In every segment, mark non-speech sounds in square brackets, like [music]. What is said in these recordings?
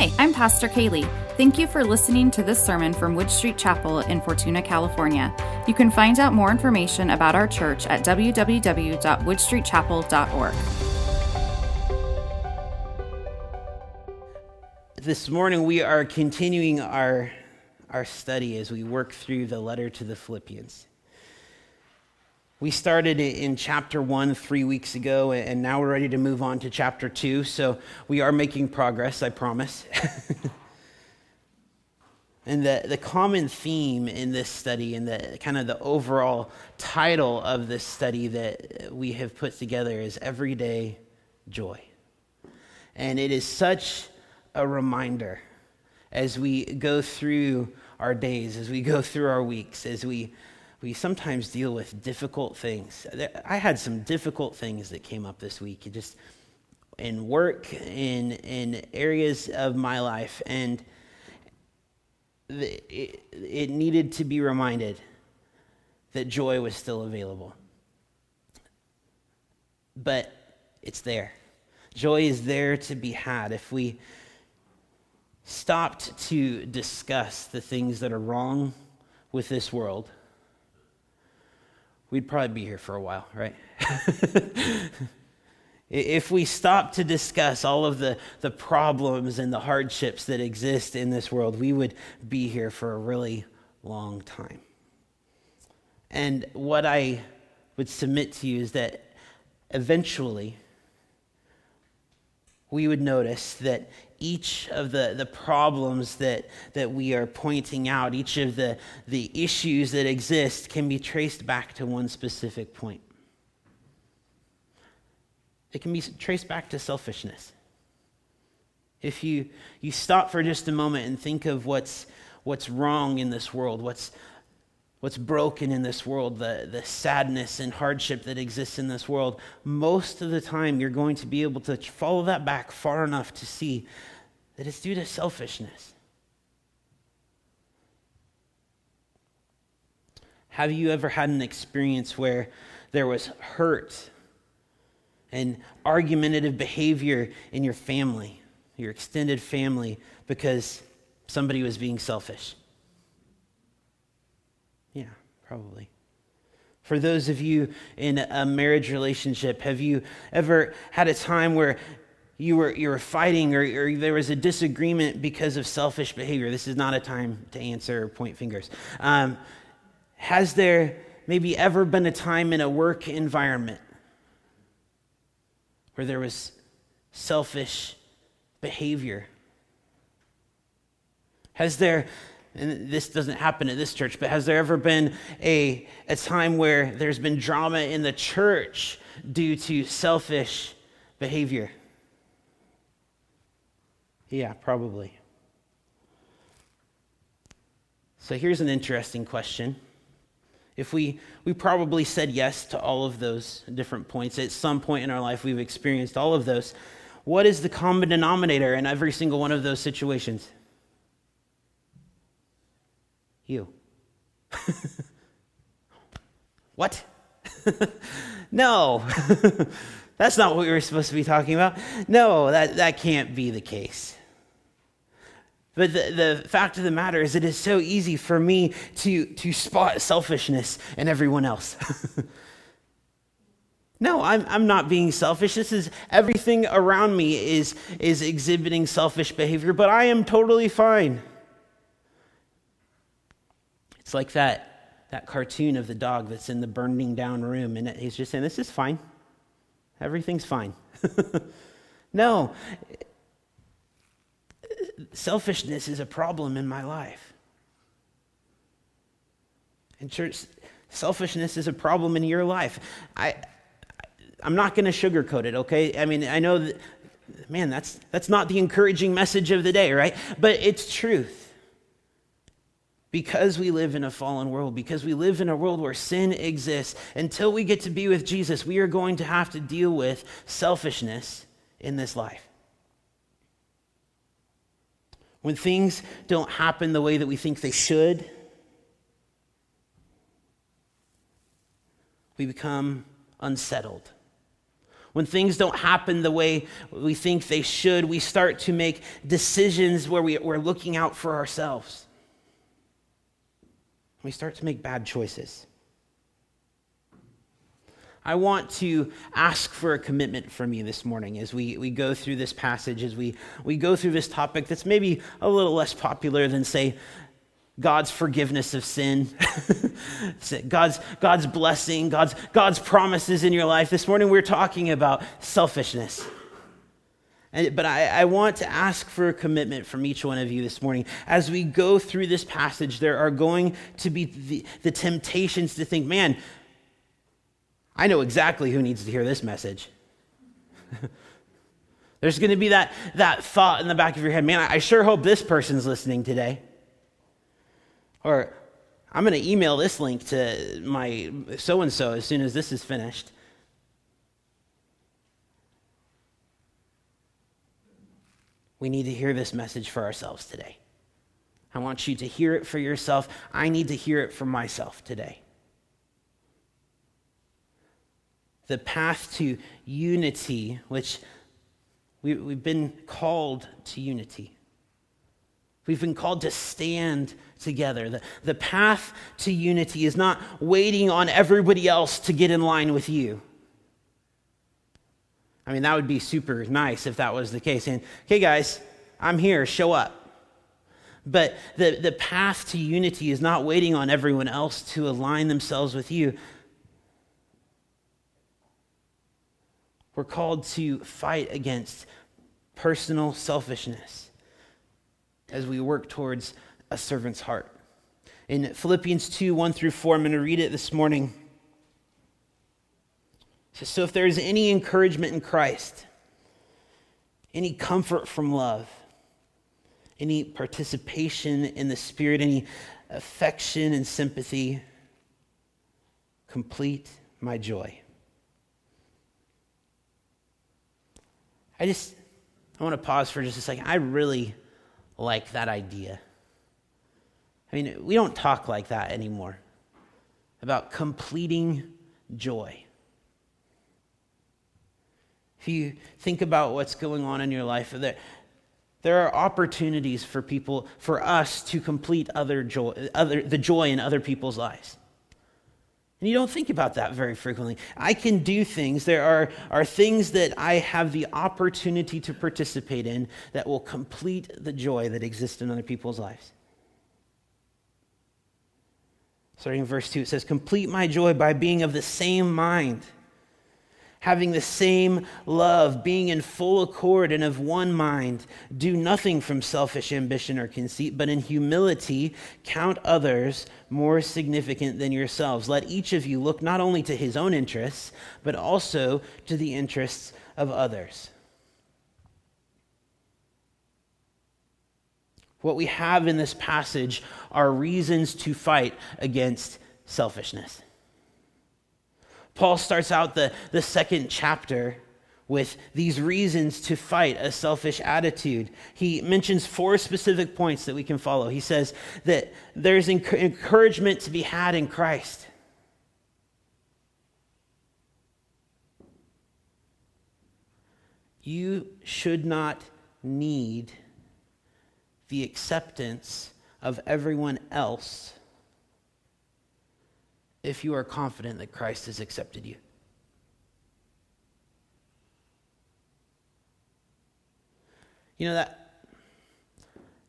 Hi, I'm Pastor Kaylee. Thank you for listening to this sermon from Wood Street Chapel in Fortuna, California. You can find out more information about our church at www.woodstreetchapel.org. This morning we are continuing our, our study as we work through the letter to the Philippians. We started in chapter one three weeks ago, and now we're ready to move on to chapter two. So we are making progress, I promise. [laughs] and the, the common theme in this study, and the kind of the overall title of this study that we have put together is Everyday Joy. And it is such a reminder as we go through our days, as we go through our weeks, as we we sometimes deal with difficult things. I had some difficult things that came up this week, just in work, in in areas of my life, and it, it needed to be reminded that joy was still available. But it's there. Joy is there to be had if we stopped to discuss the things that are wrong with this world we'd probably be here for a while, right? [laughs] if we stop to discuss all of the, the problems and the hardships that exist in this world, we would be here for a really long time. And what I would submit to you is that eventually we would notice that each of the, the problems that, that we are pointing out, each of the, the issues that exist, can be traced back to one specific point. It can be traced back to selfishness. If you, you stop for just a moment and think of what's, what's wrong in this world, what's, what's broken in this world, the, the sadness and hardship that exists in this world, most of the time you're going to be able to follow that back far enough to see that it's due to selfishness. Have you ever had an experience where there was hurt and argumentative behavior in your family, your extended family, because somebody was being selfish? Yeah, probably. For those of you in a marriage relationship, have you ever had a time where you were, you were fighting or, or there was a disagreement because of selfish behavior? This is not a time to answer or point fingers. Um, has there maybe ever been a time in a work environment where there was selfish behavior? Has there and this doesn't happen at this church, but has there ever been a, a time where there's been drama in the church due to selfish behavior? Yeah, probably. So here's an interesting question. If we, we probably said yes to all of those different points, at some point in our life we've experienced all of those. What is the common denominator in every single one of those situations? You. what? no. That's not what we were supposed to be talking about. No, that, that can't be the case. But the, the fact of the matter is, it is so easy for me to, to spot selfishness in everyone else. [laughs] no, I'm, I'm not being selfish. This is everything around me is, is exhibiting selfish behavior, but I am totally fine. It's like that, that cartoon of the dog that's in the burning down room, and he's just saying, This is fine. Everything's fine. [laughs] no, selfishness is a problem in my life. And, church, selfishness is a problem in your life. I, I'm not going to sugarcoat it, okay? I mean, I know that, man, that's, that's not the encouraging message of the day, right? But it's truth. Because we live in a fallen world, because we live in a world where sin exists, until we get to be with Jesus, we are going to have to deal with selfishness in this life. When things don't happen the way that we think they should, we become unsettled. When things don't happen the way we think they should, we start to make decisions where we, we're looking out for ourselves. We start to make bad choices. I want to ask for a commitment from you this morning as we, we go through this passage, as we, we go through this topic that's maybe a little less popular than, say, God's forgiveness of sin, [laughs] God's, God's blessing, God's, God's promises in your life. This morning we're talking about selfishness. And, but I, I, want to ask for a commitment from each one of you this morning. As we go through this passage, there are going to be the, the temptations to think, man, I know exactly who needs to hear this message. [laughs] There's going to be that, that thought in the back of your head, man, I sure hope this person's listening today. Or I'm going to email this link to my so and so as soon as this is finished. We need to hear this message for ourselves today. I want you to hear it for yourself. I need to hear it for myself today. The path to unity, which we, have been called to unity. We've been called to stand together. The, the path to unity is not waiting on everybody else to get in line with you. I mean, that would be super nice if that was the case. And, okay, guys, I'm here, show up. But the, the path to unity is not waiting on everyone else to align themselves with you. We're called to fight against personal selfishness as we work towards a servant's heart. In Philippians 2 1 through 4, I'm going to read it this morning. So if there is any encouragement in Christ, any comfort from love, any participation in the Spirit, any affection and sympathy, complete my joy. I just, I want to pause for just a second. I really like that idea. I mean, we don't talk like that anymore about completing joy. If you think about what's going on in your life, there, there are opportunities for people, for us to complete other joy, other, the joy in other people's lives. And you don't think about that very frequently. I can do things, there are, are things that I have the opportunity to participate in that will complete the joy that exists in other people's lives. Starting in verse 2, it says, Complete my joy by being of the same mind having the same love, being in full accord and of one mind. Do nothing from selfish ambition or conceit, but in humility count others more significant than yourselves. Let each of you look not only to his own interests, but also to the interests of others. What we have in this passage are reasons to fight against selfishness. Paul starts out the, the second chapter with these reasons to fight a selfish attitude. He mentions four specific points that we can follow. He says that there's encouragement to be had in Christ. You should not need the acceptance of everyone else if you are confident that Christ has accepted you. You know that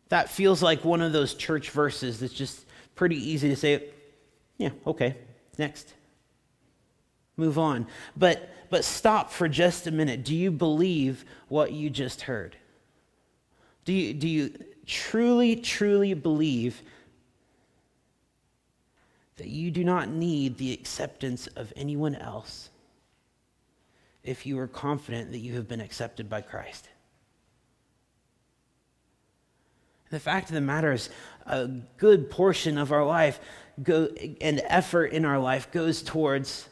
that feels like one of those church verses that's just pretty easy to say, yeah, okay, next. Move on. But but stop for just a minute. Do you believe what you just heard? Do you, do you truly, truly believe that you do not need the acceptance of anyone else if you are confident that you have been accepted by Christ. The fact of the matter is, a good portion of our life go, and effort in our life goes towards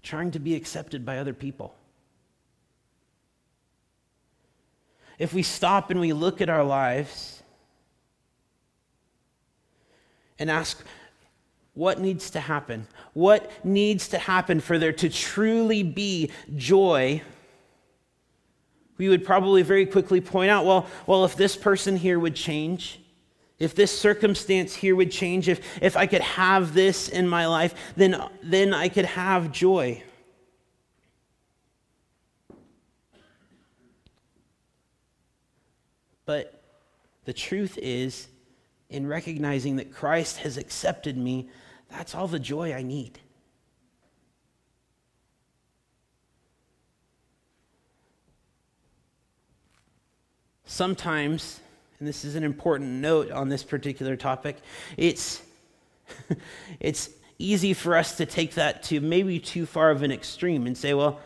trying to be accepted by other people. If we stop and we look at our lives and ask, what needs to happen? What needs to happen for there to truly be joy we would probably very quickly point out well, well, if this person here would change, if this circumstance here would change, if, if I could have this in my life, then, then I could have joy. But the truth is, in recognizing that Christ has accepted me, that's all the joy I need. Sometimes, and this is an important note on this particular topic, it's, [laughs] it's easy for us to take that to maybe too far of an extreme and say, well,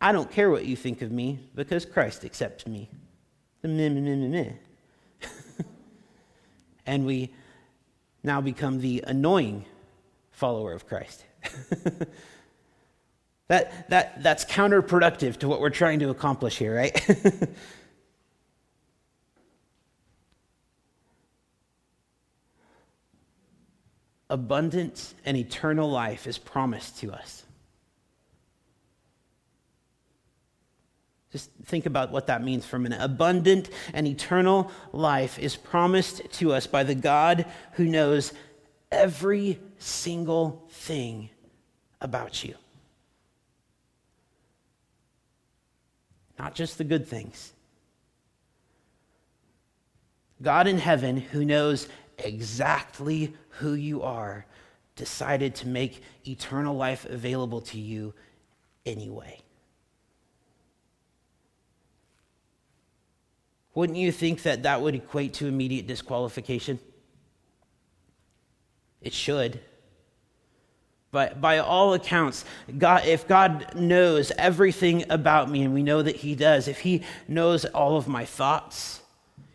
I don't care what you think of me because Christ accepts me. [laughs] and we now become the annoying follower of Christ. [laughs] that, that, that's counterproductive to what we're trying to accomplish here, right? [laughs] abundant and eternal life is promised to us. Just think about what that means for a minute. Abundant and eternal life is promised to us by the God who knows every single thing about you. Not just the good things. God in heaven who knows exactly who you are, decided to make eternal life available to you anyway. Wouldn't you think that that would equate to immediate disqualification? It should. But by all accounts, God, if God knows everything about me, and we know that He does, if He knows all of my thoughts,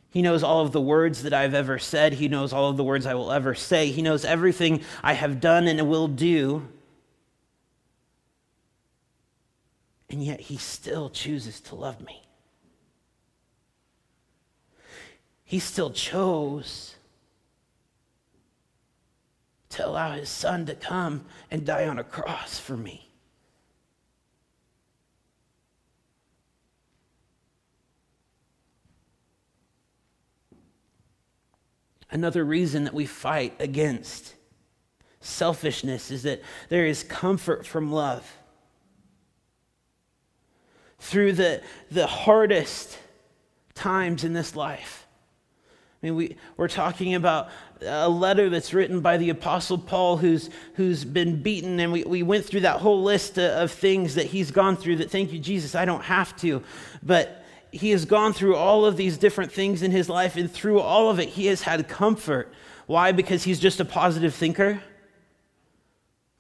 he knows all of the words that I've ever said. He knows all of the words I will ever say. He knows everything I have done and will do. And yet, He still chooses to love me. He still chose to allow His Son to come and die on a cross for me. Another reason that we fight against selfishness is that there is comfort from love. Through the, the hardest times in this life. I mean, we, we're talking about a letter that's written by the Apostle Paul who's, who's been beaten, and we, we went through that whole list of things that he's gone through that, thank you, Jesus, I don't have to. But he has gone through all of these different things in his life, and through all of it, he has had comfort. Why? Because he's just a positive thinker?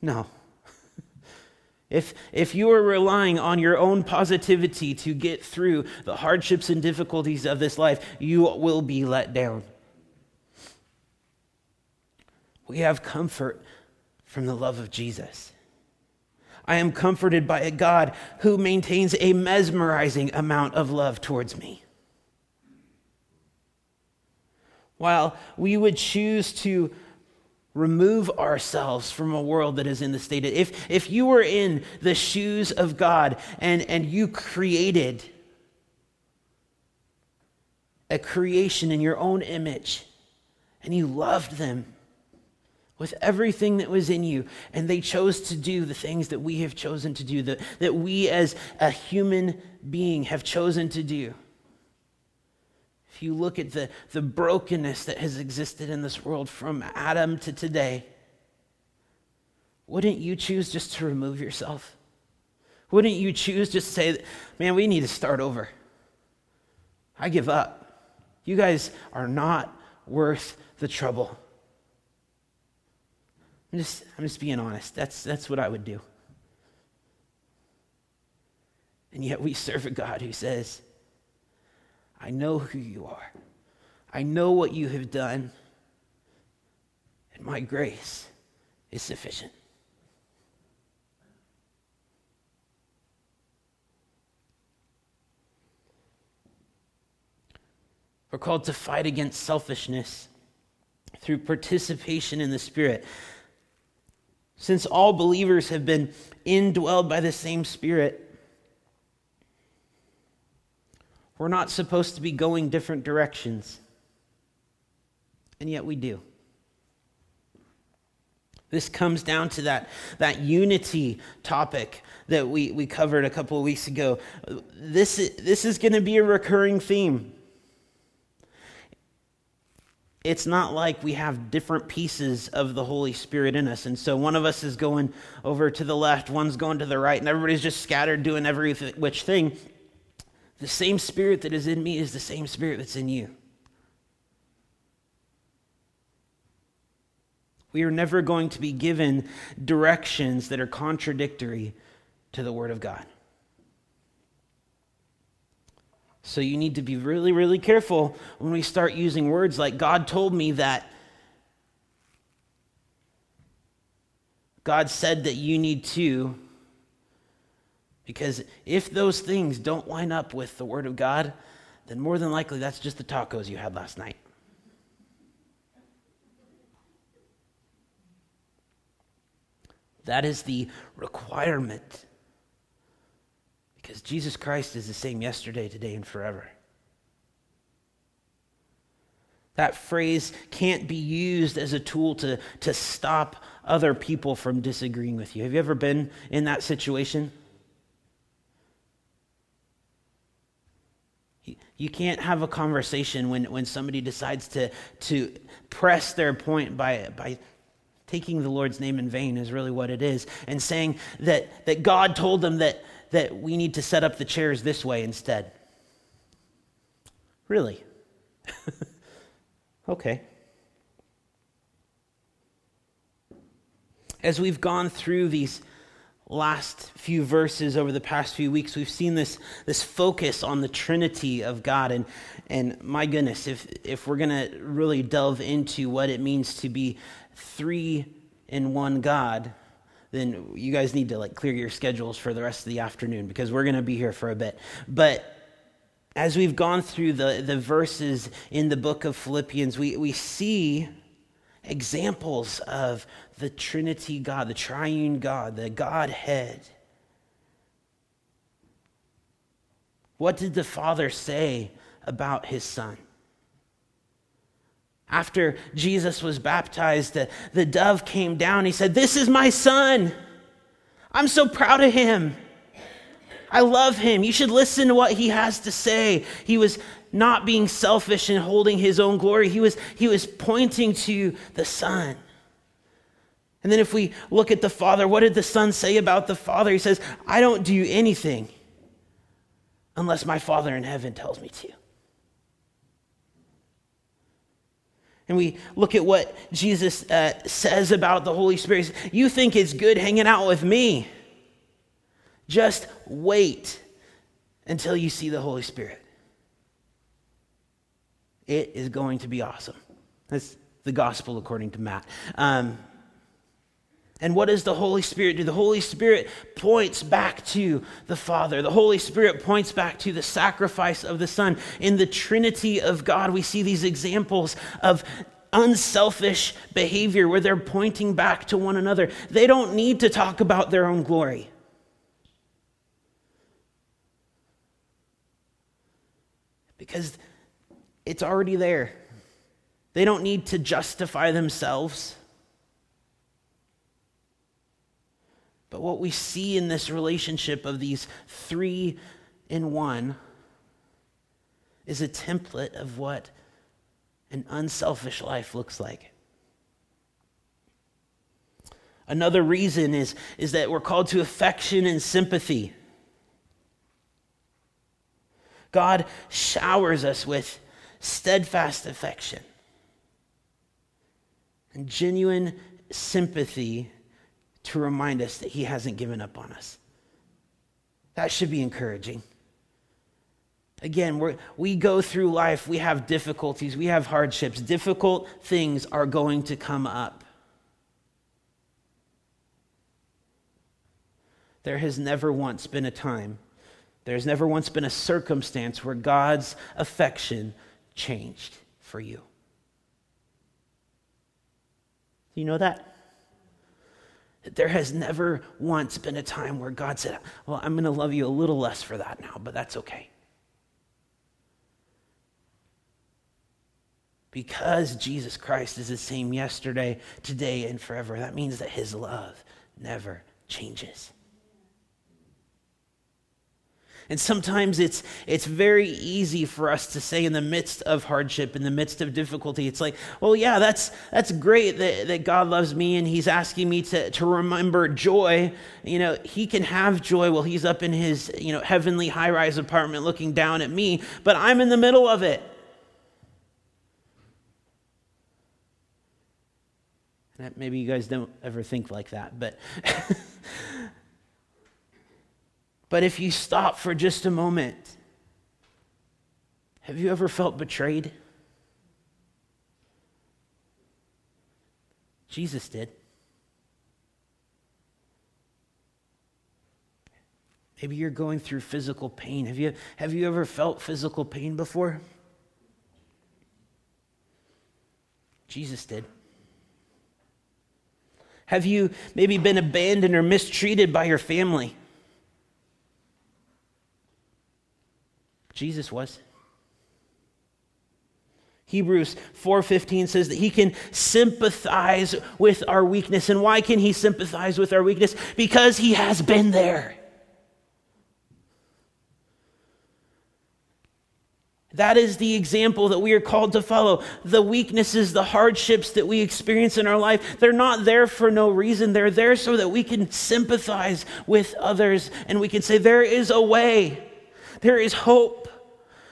No. If, if you are relying on your own positivity to get through the hardships and difficulties of this life, you will be let down. We have comfort from the love of Jesus. I am comforted by a God who maintains a mesmerizing amount of love towards me. While we would choose to remove ourselves from a world that is in the state of, if, if you were in the shoes of God and, and you created a creation in your own image and you loved them with everything that was in you, and they chose to do the things that we have chosen to do, that, that we as a human being have chosen to do. You look at the, the brokenness that has existed in this world from Adam to today, wouldn't you choose just to remove yourself? Wouldn't you choose just to say, man, we need to start over? I give up. You guys are not worth the trouble. I'm just, I'm just being honest. That's, that's what I would do. And yet we serve a God who says, I know who you are. I know what you have done. And my grace is sufficient. We're called to fight against selfishness through participation in the Spirit. Since all believers have been indwelled by the same Spirit, We're not supposed to be going different directions. And yet we do. This comes down to that, that unity topic that we, we covered a couple of weeks ago. This, this is going to be a recurring theme. It's not like we have different pieces of the Holy Spirit in us. And so one of us is going over to the left, one's going to the right, and everybody's just scattered doing every which thing. The same Spirit that is in me is the same Spirit that's in you. We are never going to be given directions that are contradictory to the Word of God. So you need to be really, really careful when we start using words like God told me that. God said that you need to. Because if those things don't line up with the Word of God, then more than likely that's just the tacos you had last night. That is the requirement. Because Jesus Christ is the same yesterday, today, and forever. That phrase can't be used as a tool to, to stop other people from disagreeing with you. Have you ever been in that situation? You can't have a conversation when, when somebody decides to, to press their point by, by taking the Lord's name in vain is really what it is, and saying that, that God told them that, that we need to set up the chairs this way instead. Really? [laughs] okay. As we've gone through these last few verses over the past few weeks, we've seen this, this focus on the Trinity of God. And, and my goodness, if, if we're going to really delve into what it means to be three in one God, then you guys need to like clear your schedules for the rest of the afternoon because we're going to be here for a bit. But as we've gone through the, the verses in the book of Philippians, we, we see examples of the Trinity God, the triune God, the Godhead. What did the Father say about his Son? After Jesus was baptized, the, the dove came down. He said, This is my son. I'm so proud of him. I love him. You should listen to what he has to say. He was not being selfish and holding his own glory, he was, he was pointing to the Son. And then if we look at the Father, what did the Son say about the Father? He says, I don't do anything unless my Father in heaven tells me to. and we look at what Jesus uh, says about the Holy Spirit, you think it's good hanging out with me. Just wait until you see the Holy Spirit. It is going to be awesome. That's the gospel according to Matt. Um, and what does the Holy Spirit do? The Holy Spirit points back to the Father. The Holy Spirit points back to the sacrifice of the Son. In the Trinity of God, we see these examples of unselfish behavior where they're pointing back to one another. They don't need to talk about their own glory. Because it's already there. They don't need to justify themselves. But what we see in this relationship of these three in one is a template of what an unselfish life looks like. Another reason is, is that we're called to affection and sympathy. God showers us with steadfast affection and genuine sympathy to remind us that He hasn't given up on us. That should be encouraging. Again, we we go through life, we have difficulties, we have hardships. Difficult things are going to come up. There has never once been a time, there's never once been a circumstance where God's affection changed for you. Do you know that? There has never once been a time where God said, Well, I'm going to love you a little less for that now, but that's okay. Because Jesus Christ is the same yesterday, today, and forever, that means that his love never changes. And sometimes it's, it's very easy for us to say in the midst of hardship, in the midst of difficulty, it's like, well, yeah, that's, that's great that, that God loves me and he's asking me to, to remember joy. You know, he can have joy while he's up in his, you know, heavenly high rise apartment looking down at me, but I'm in the middle of it. Maybe you guys don't ever think like that, but [laughs] But if you stop for just a moment, have you ever felt betrayed? Jesus did. Maybe you're going through physical pain. Have you, have you ever felt physical pain before? Jesus did. Have you maybe been abandoned or mistreated by your family? Jesus was. Hebrews 4:15 says that he can sympathize with our weakness. And why can he sympathize with our weakness? Because he has been there. That is the example that we are called to follow. The weaknesses, the hardships that we experience in our life, they're not there for no reason. They're there so that we can sympathize with others and we can say, There is a way, there is hope.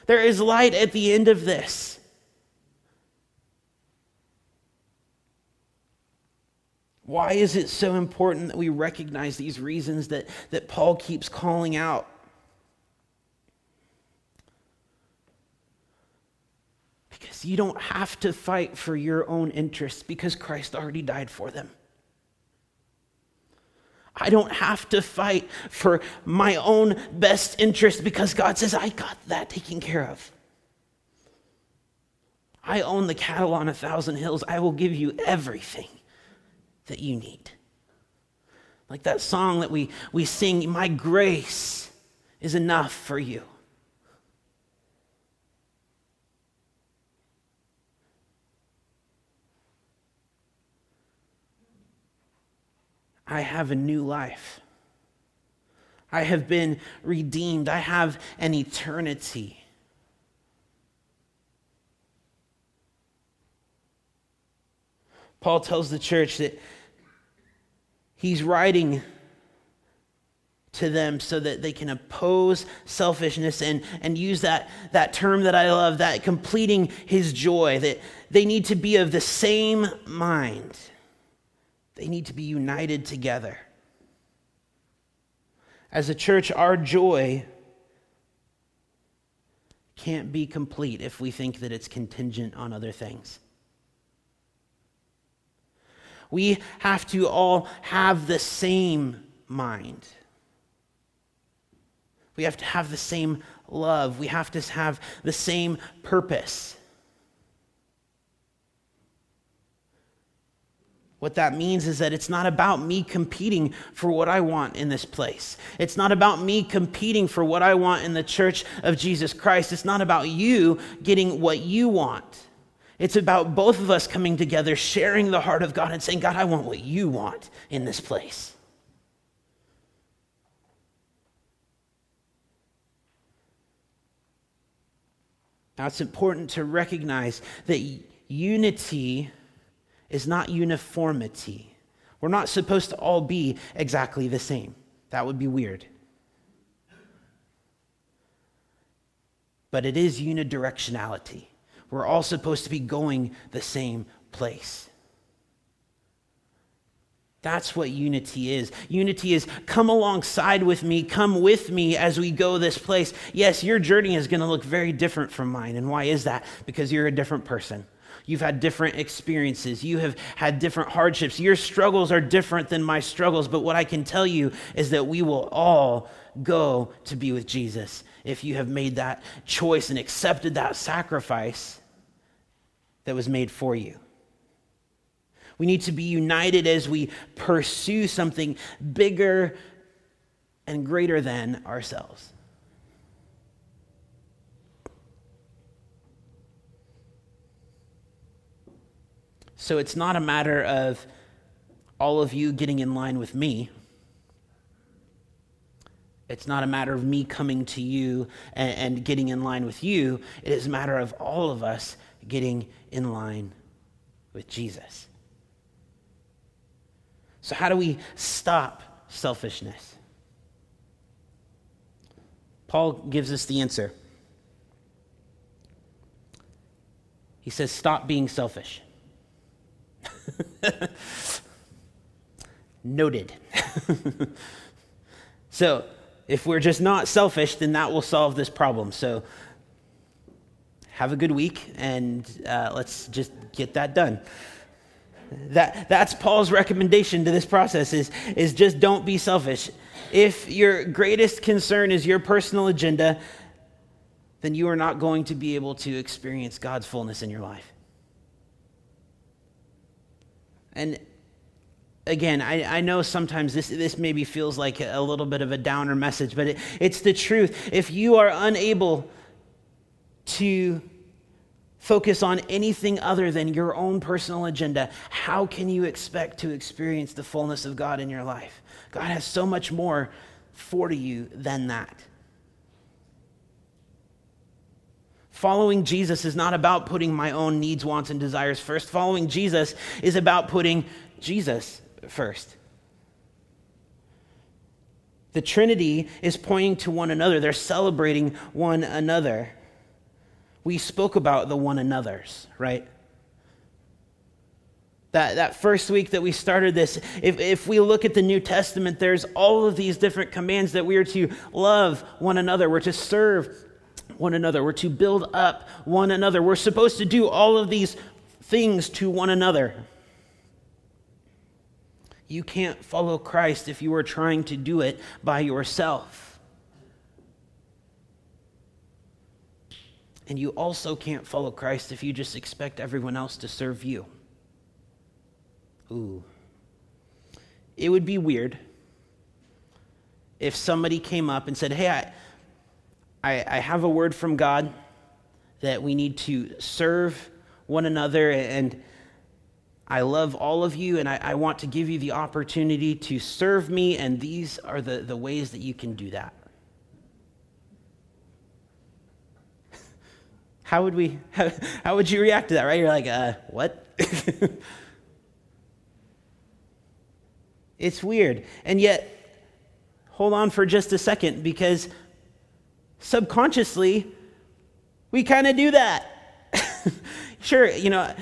There is light at the end of this. Why is it so important that we recognize these reasons that, that Paul keeps calling out? Because you don't have to fight for your own interests because Christ already died for them. I don't have to fight for my own best interest because God says, I got that taken care of. I own the cattle on a thousand hills. I will give you everything that you need. Like that song that we, we sing, My grace is enough for you. I have a new life. I have been redeemed. I have an eternity. Paul tells the church that he's writing to them so that they can oppose selfishness and, and use that, that term that I love, that completing his joy, that they need to be of the same mind. They need to be united together. As a church, our joy can't be complete if we think that it's contingent on other things. We have to all have the same mind. We have to have the same love. We have to have the same purpose. What that means is that it's not about me competing for what I want in this place. It's not about me competing for what I want in the church of Jesus Christ. It's not about you getting what you want. It's about both of us coming together, sharing the heart of God, and saying, God, I want what you want in this place. Now, it's important to recognize that unity is not uniformity. We're not supposed to all be exactly the same. That would be weird. But it is unidirectionality. We're all supposed to be going the same place. That's what unity is. Unity is come alongside with me, come with me as we go this place. Yes, your journey is going to look very different from mine. And why is that? Because you're a different person. You've had different experiences. You have had different hardships. Your struggles are different than my struggles. But what I can tell you is that we will all go to be with Jesus if you have made that choice and accepted that sacrifice that was made for you. We need to be united as we pursue something bigger and greater than ourselves. So it's not a matter of all of you getting in line with me. It's not a matter of me coming to you and, and, getting in line with you. It is a matter of all of us getting in line with Jesus. So, how do we stop selfishness? Paul gives us the answer. He says, Stop being selfish. [laughs] Noted. [laughs] so, if we're just not selfish, then that will solve this problem. So, have a good week and uh, let's just get that done. That, that's Paul's recommendation to this process is, is just don't be selfish. If your greatest concern is your personal agenda, then you are not going to be able to experience God's fullness in your life. And again, I, I know sometimes this, this maybe feels like a little bit of a downer message, but it, it's the truth. If you are unable to focus on anything other than your own personal agenda, how can you expect to experience the fullness of God in your life? God has so much more for you than that. Following Jesus is not about putting my own needs, wants, and desires first. Following Jesus is about putting Jesus first. The Trinity is pointing to one another, they're celebrating one another. We spoke about the one another's, right? That, that first week that we started this, if, if we look at the New Testament, there's all of these different commands that we are to love one another, we're to serve one another, we're to build up one another. We're supposed to do all of these things to one another. You can't follow Christ if you are trying to do it by yourself. And you also can't follow Christ if you just expect everyone else to serve you. Ooh. It would be weird if somebody came up and said, Hey, I, I, I have a word from God that we need to serve one another and I love all of you and I, I, want to give you the opportunity to serve me, and these are the, the ways that you can do that. [laughs] How would we, how, how would you react to that, right? You're like, uh, what? [laughs] it's weird. And yet, hold on for just a second because subconsciously, we kind of do that. [laughs] sure, you know,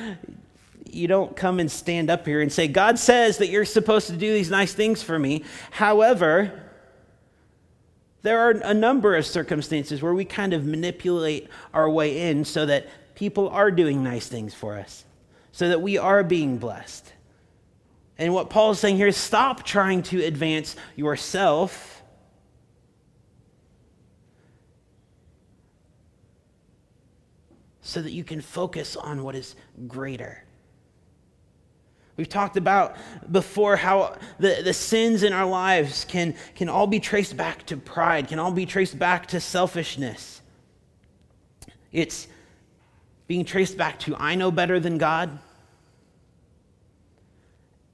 you don't come and stand up here and say, God says that you're supposed to do these nice things for me. However, there are a number of circumstances where we kind of manipulate our way in so that people are doing nice things for us, so that we are being blessed. And what Paul is saying here is stop trying to advance yourself so that you can focus on what is greater. We've talked about before how the, the sins in our lives can, can all be traced back to pride, can all be traced back to selfishness. It's being traced back to I know better than God,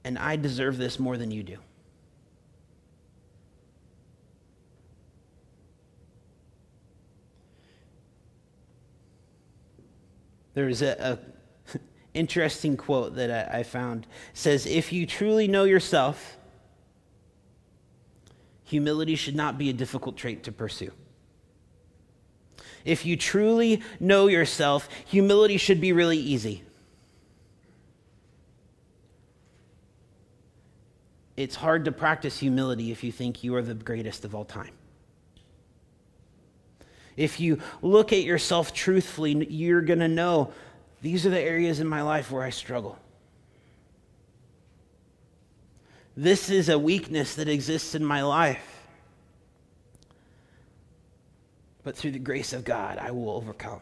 and I deserve this more than you do. There's a, a [laughs] interesting quote that I, I found. It says, If you truly know yourself, humility should not be a difficult trait to pursue. If you truly know yourself, humility should be really easy. It's hard to practice humility if you think you are the greatest of all time. If you look at yourself truthfully, you're going to know these are the areas in my life where I struggle. This is a weakness that exists in my life. But through the grace of God, I will overcome.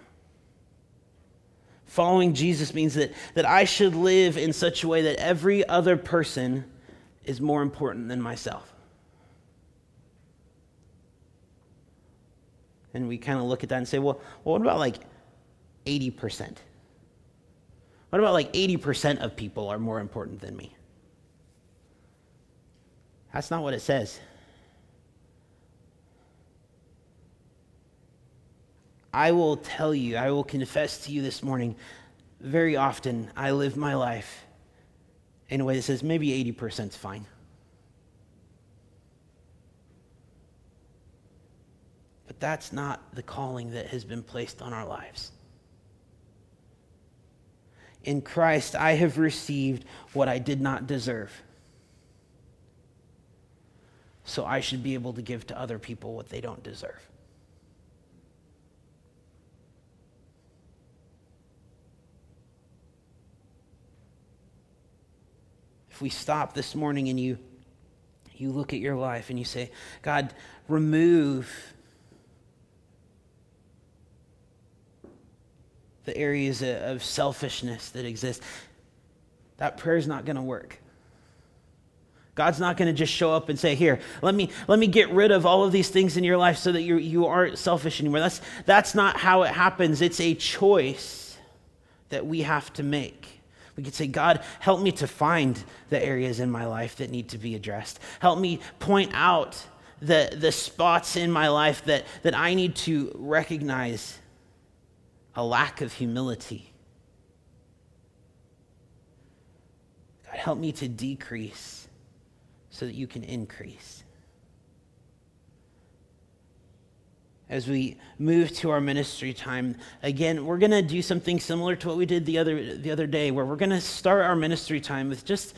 Following Jesus means that, that I should live in such a way that every other person is more important than myself. And we kind of look at that and say, well, well what about like 80%? What about like 80% of people are more important than me? That's not what it says. I will tell you, I will confess to you this morning, very often I live my life in a way that says maybe 80% is fine. But that's not the calling that has been placed on our lives. In Christ, I have received what I did not deserve. So I should be able to give to other people what they don't deserve. If we stop this morning and you you look at your life and you say, God, remove the areas of selfishness that exist, that prayer is not going to work. God's not going to just show up and say, "Here, let me let me get rid of all of these things in your life so that you you aren't selfish anymore." That's that's not how it happens. It's a choice that we have to make. We could say, God, help me to find the areas in my life that need to be addressed. Help me point out the, the spots in my life that, that I need to recognize a lack of humility. God, help me to decrease so that you can increase. As we move to our ministry time, again, we're going to do something similar to what we did the other, the other day, where we're going to start our ministry time with just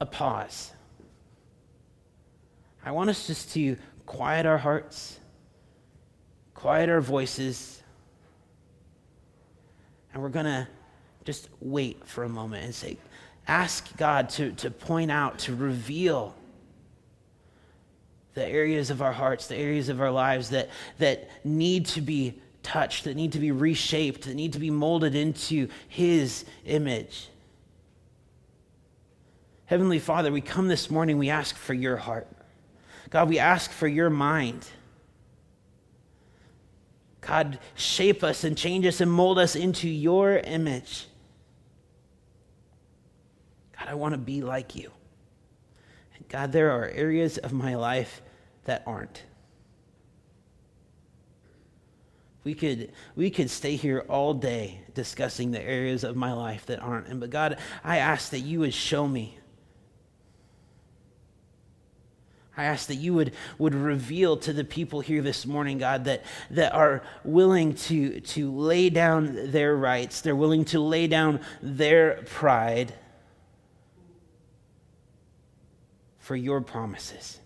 a pause. I want us just to quiet our hearts, quiet our voices, and we're going to just wait for a moment and say, ask God to, to point out, to reveal the areas of our hearts, the areas of our lives that, that need to be touched, that need to be reshaped, that need to be molded into His image. Heavenly Father, we come this morning, we ask for your heart. God, we ask for your mind. God, shape us and change us and mold us into your image. God, I want to be like you. And God, there are areas of my life that aren't. We could, we could stay here all day discussing the areas of my life that aren't. And but God, I ask that you would show me I ask that you would, would reveal to the people here this morning, God, that, that are willing to, to lay down their rights, they're willing to lay down their pride for your promises.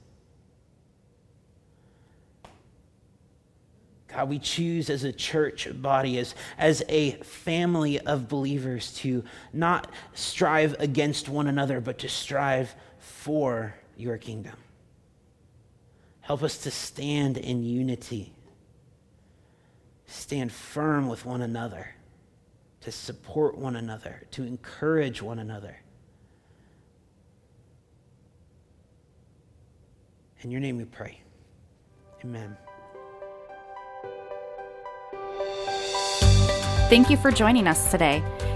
God, we choose as a church body, as, as a family of believers, to not strive against one another, but to strive for your kingdom. Help us to stand in unity, stand firm with one another, to support one another, to encourage one another. In your name we pray. Amen. Thank you for joining us today.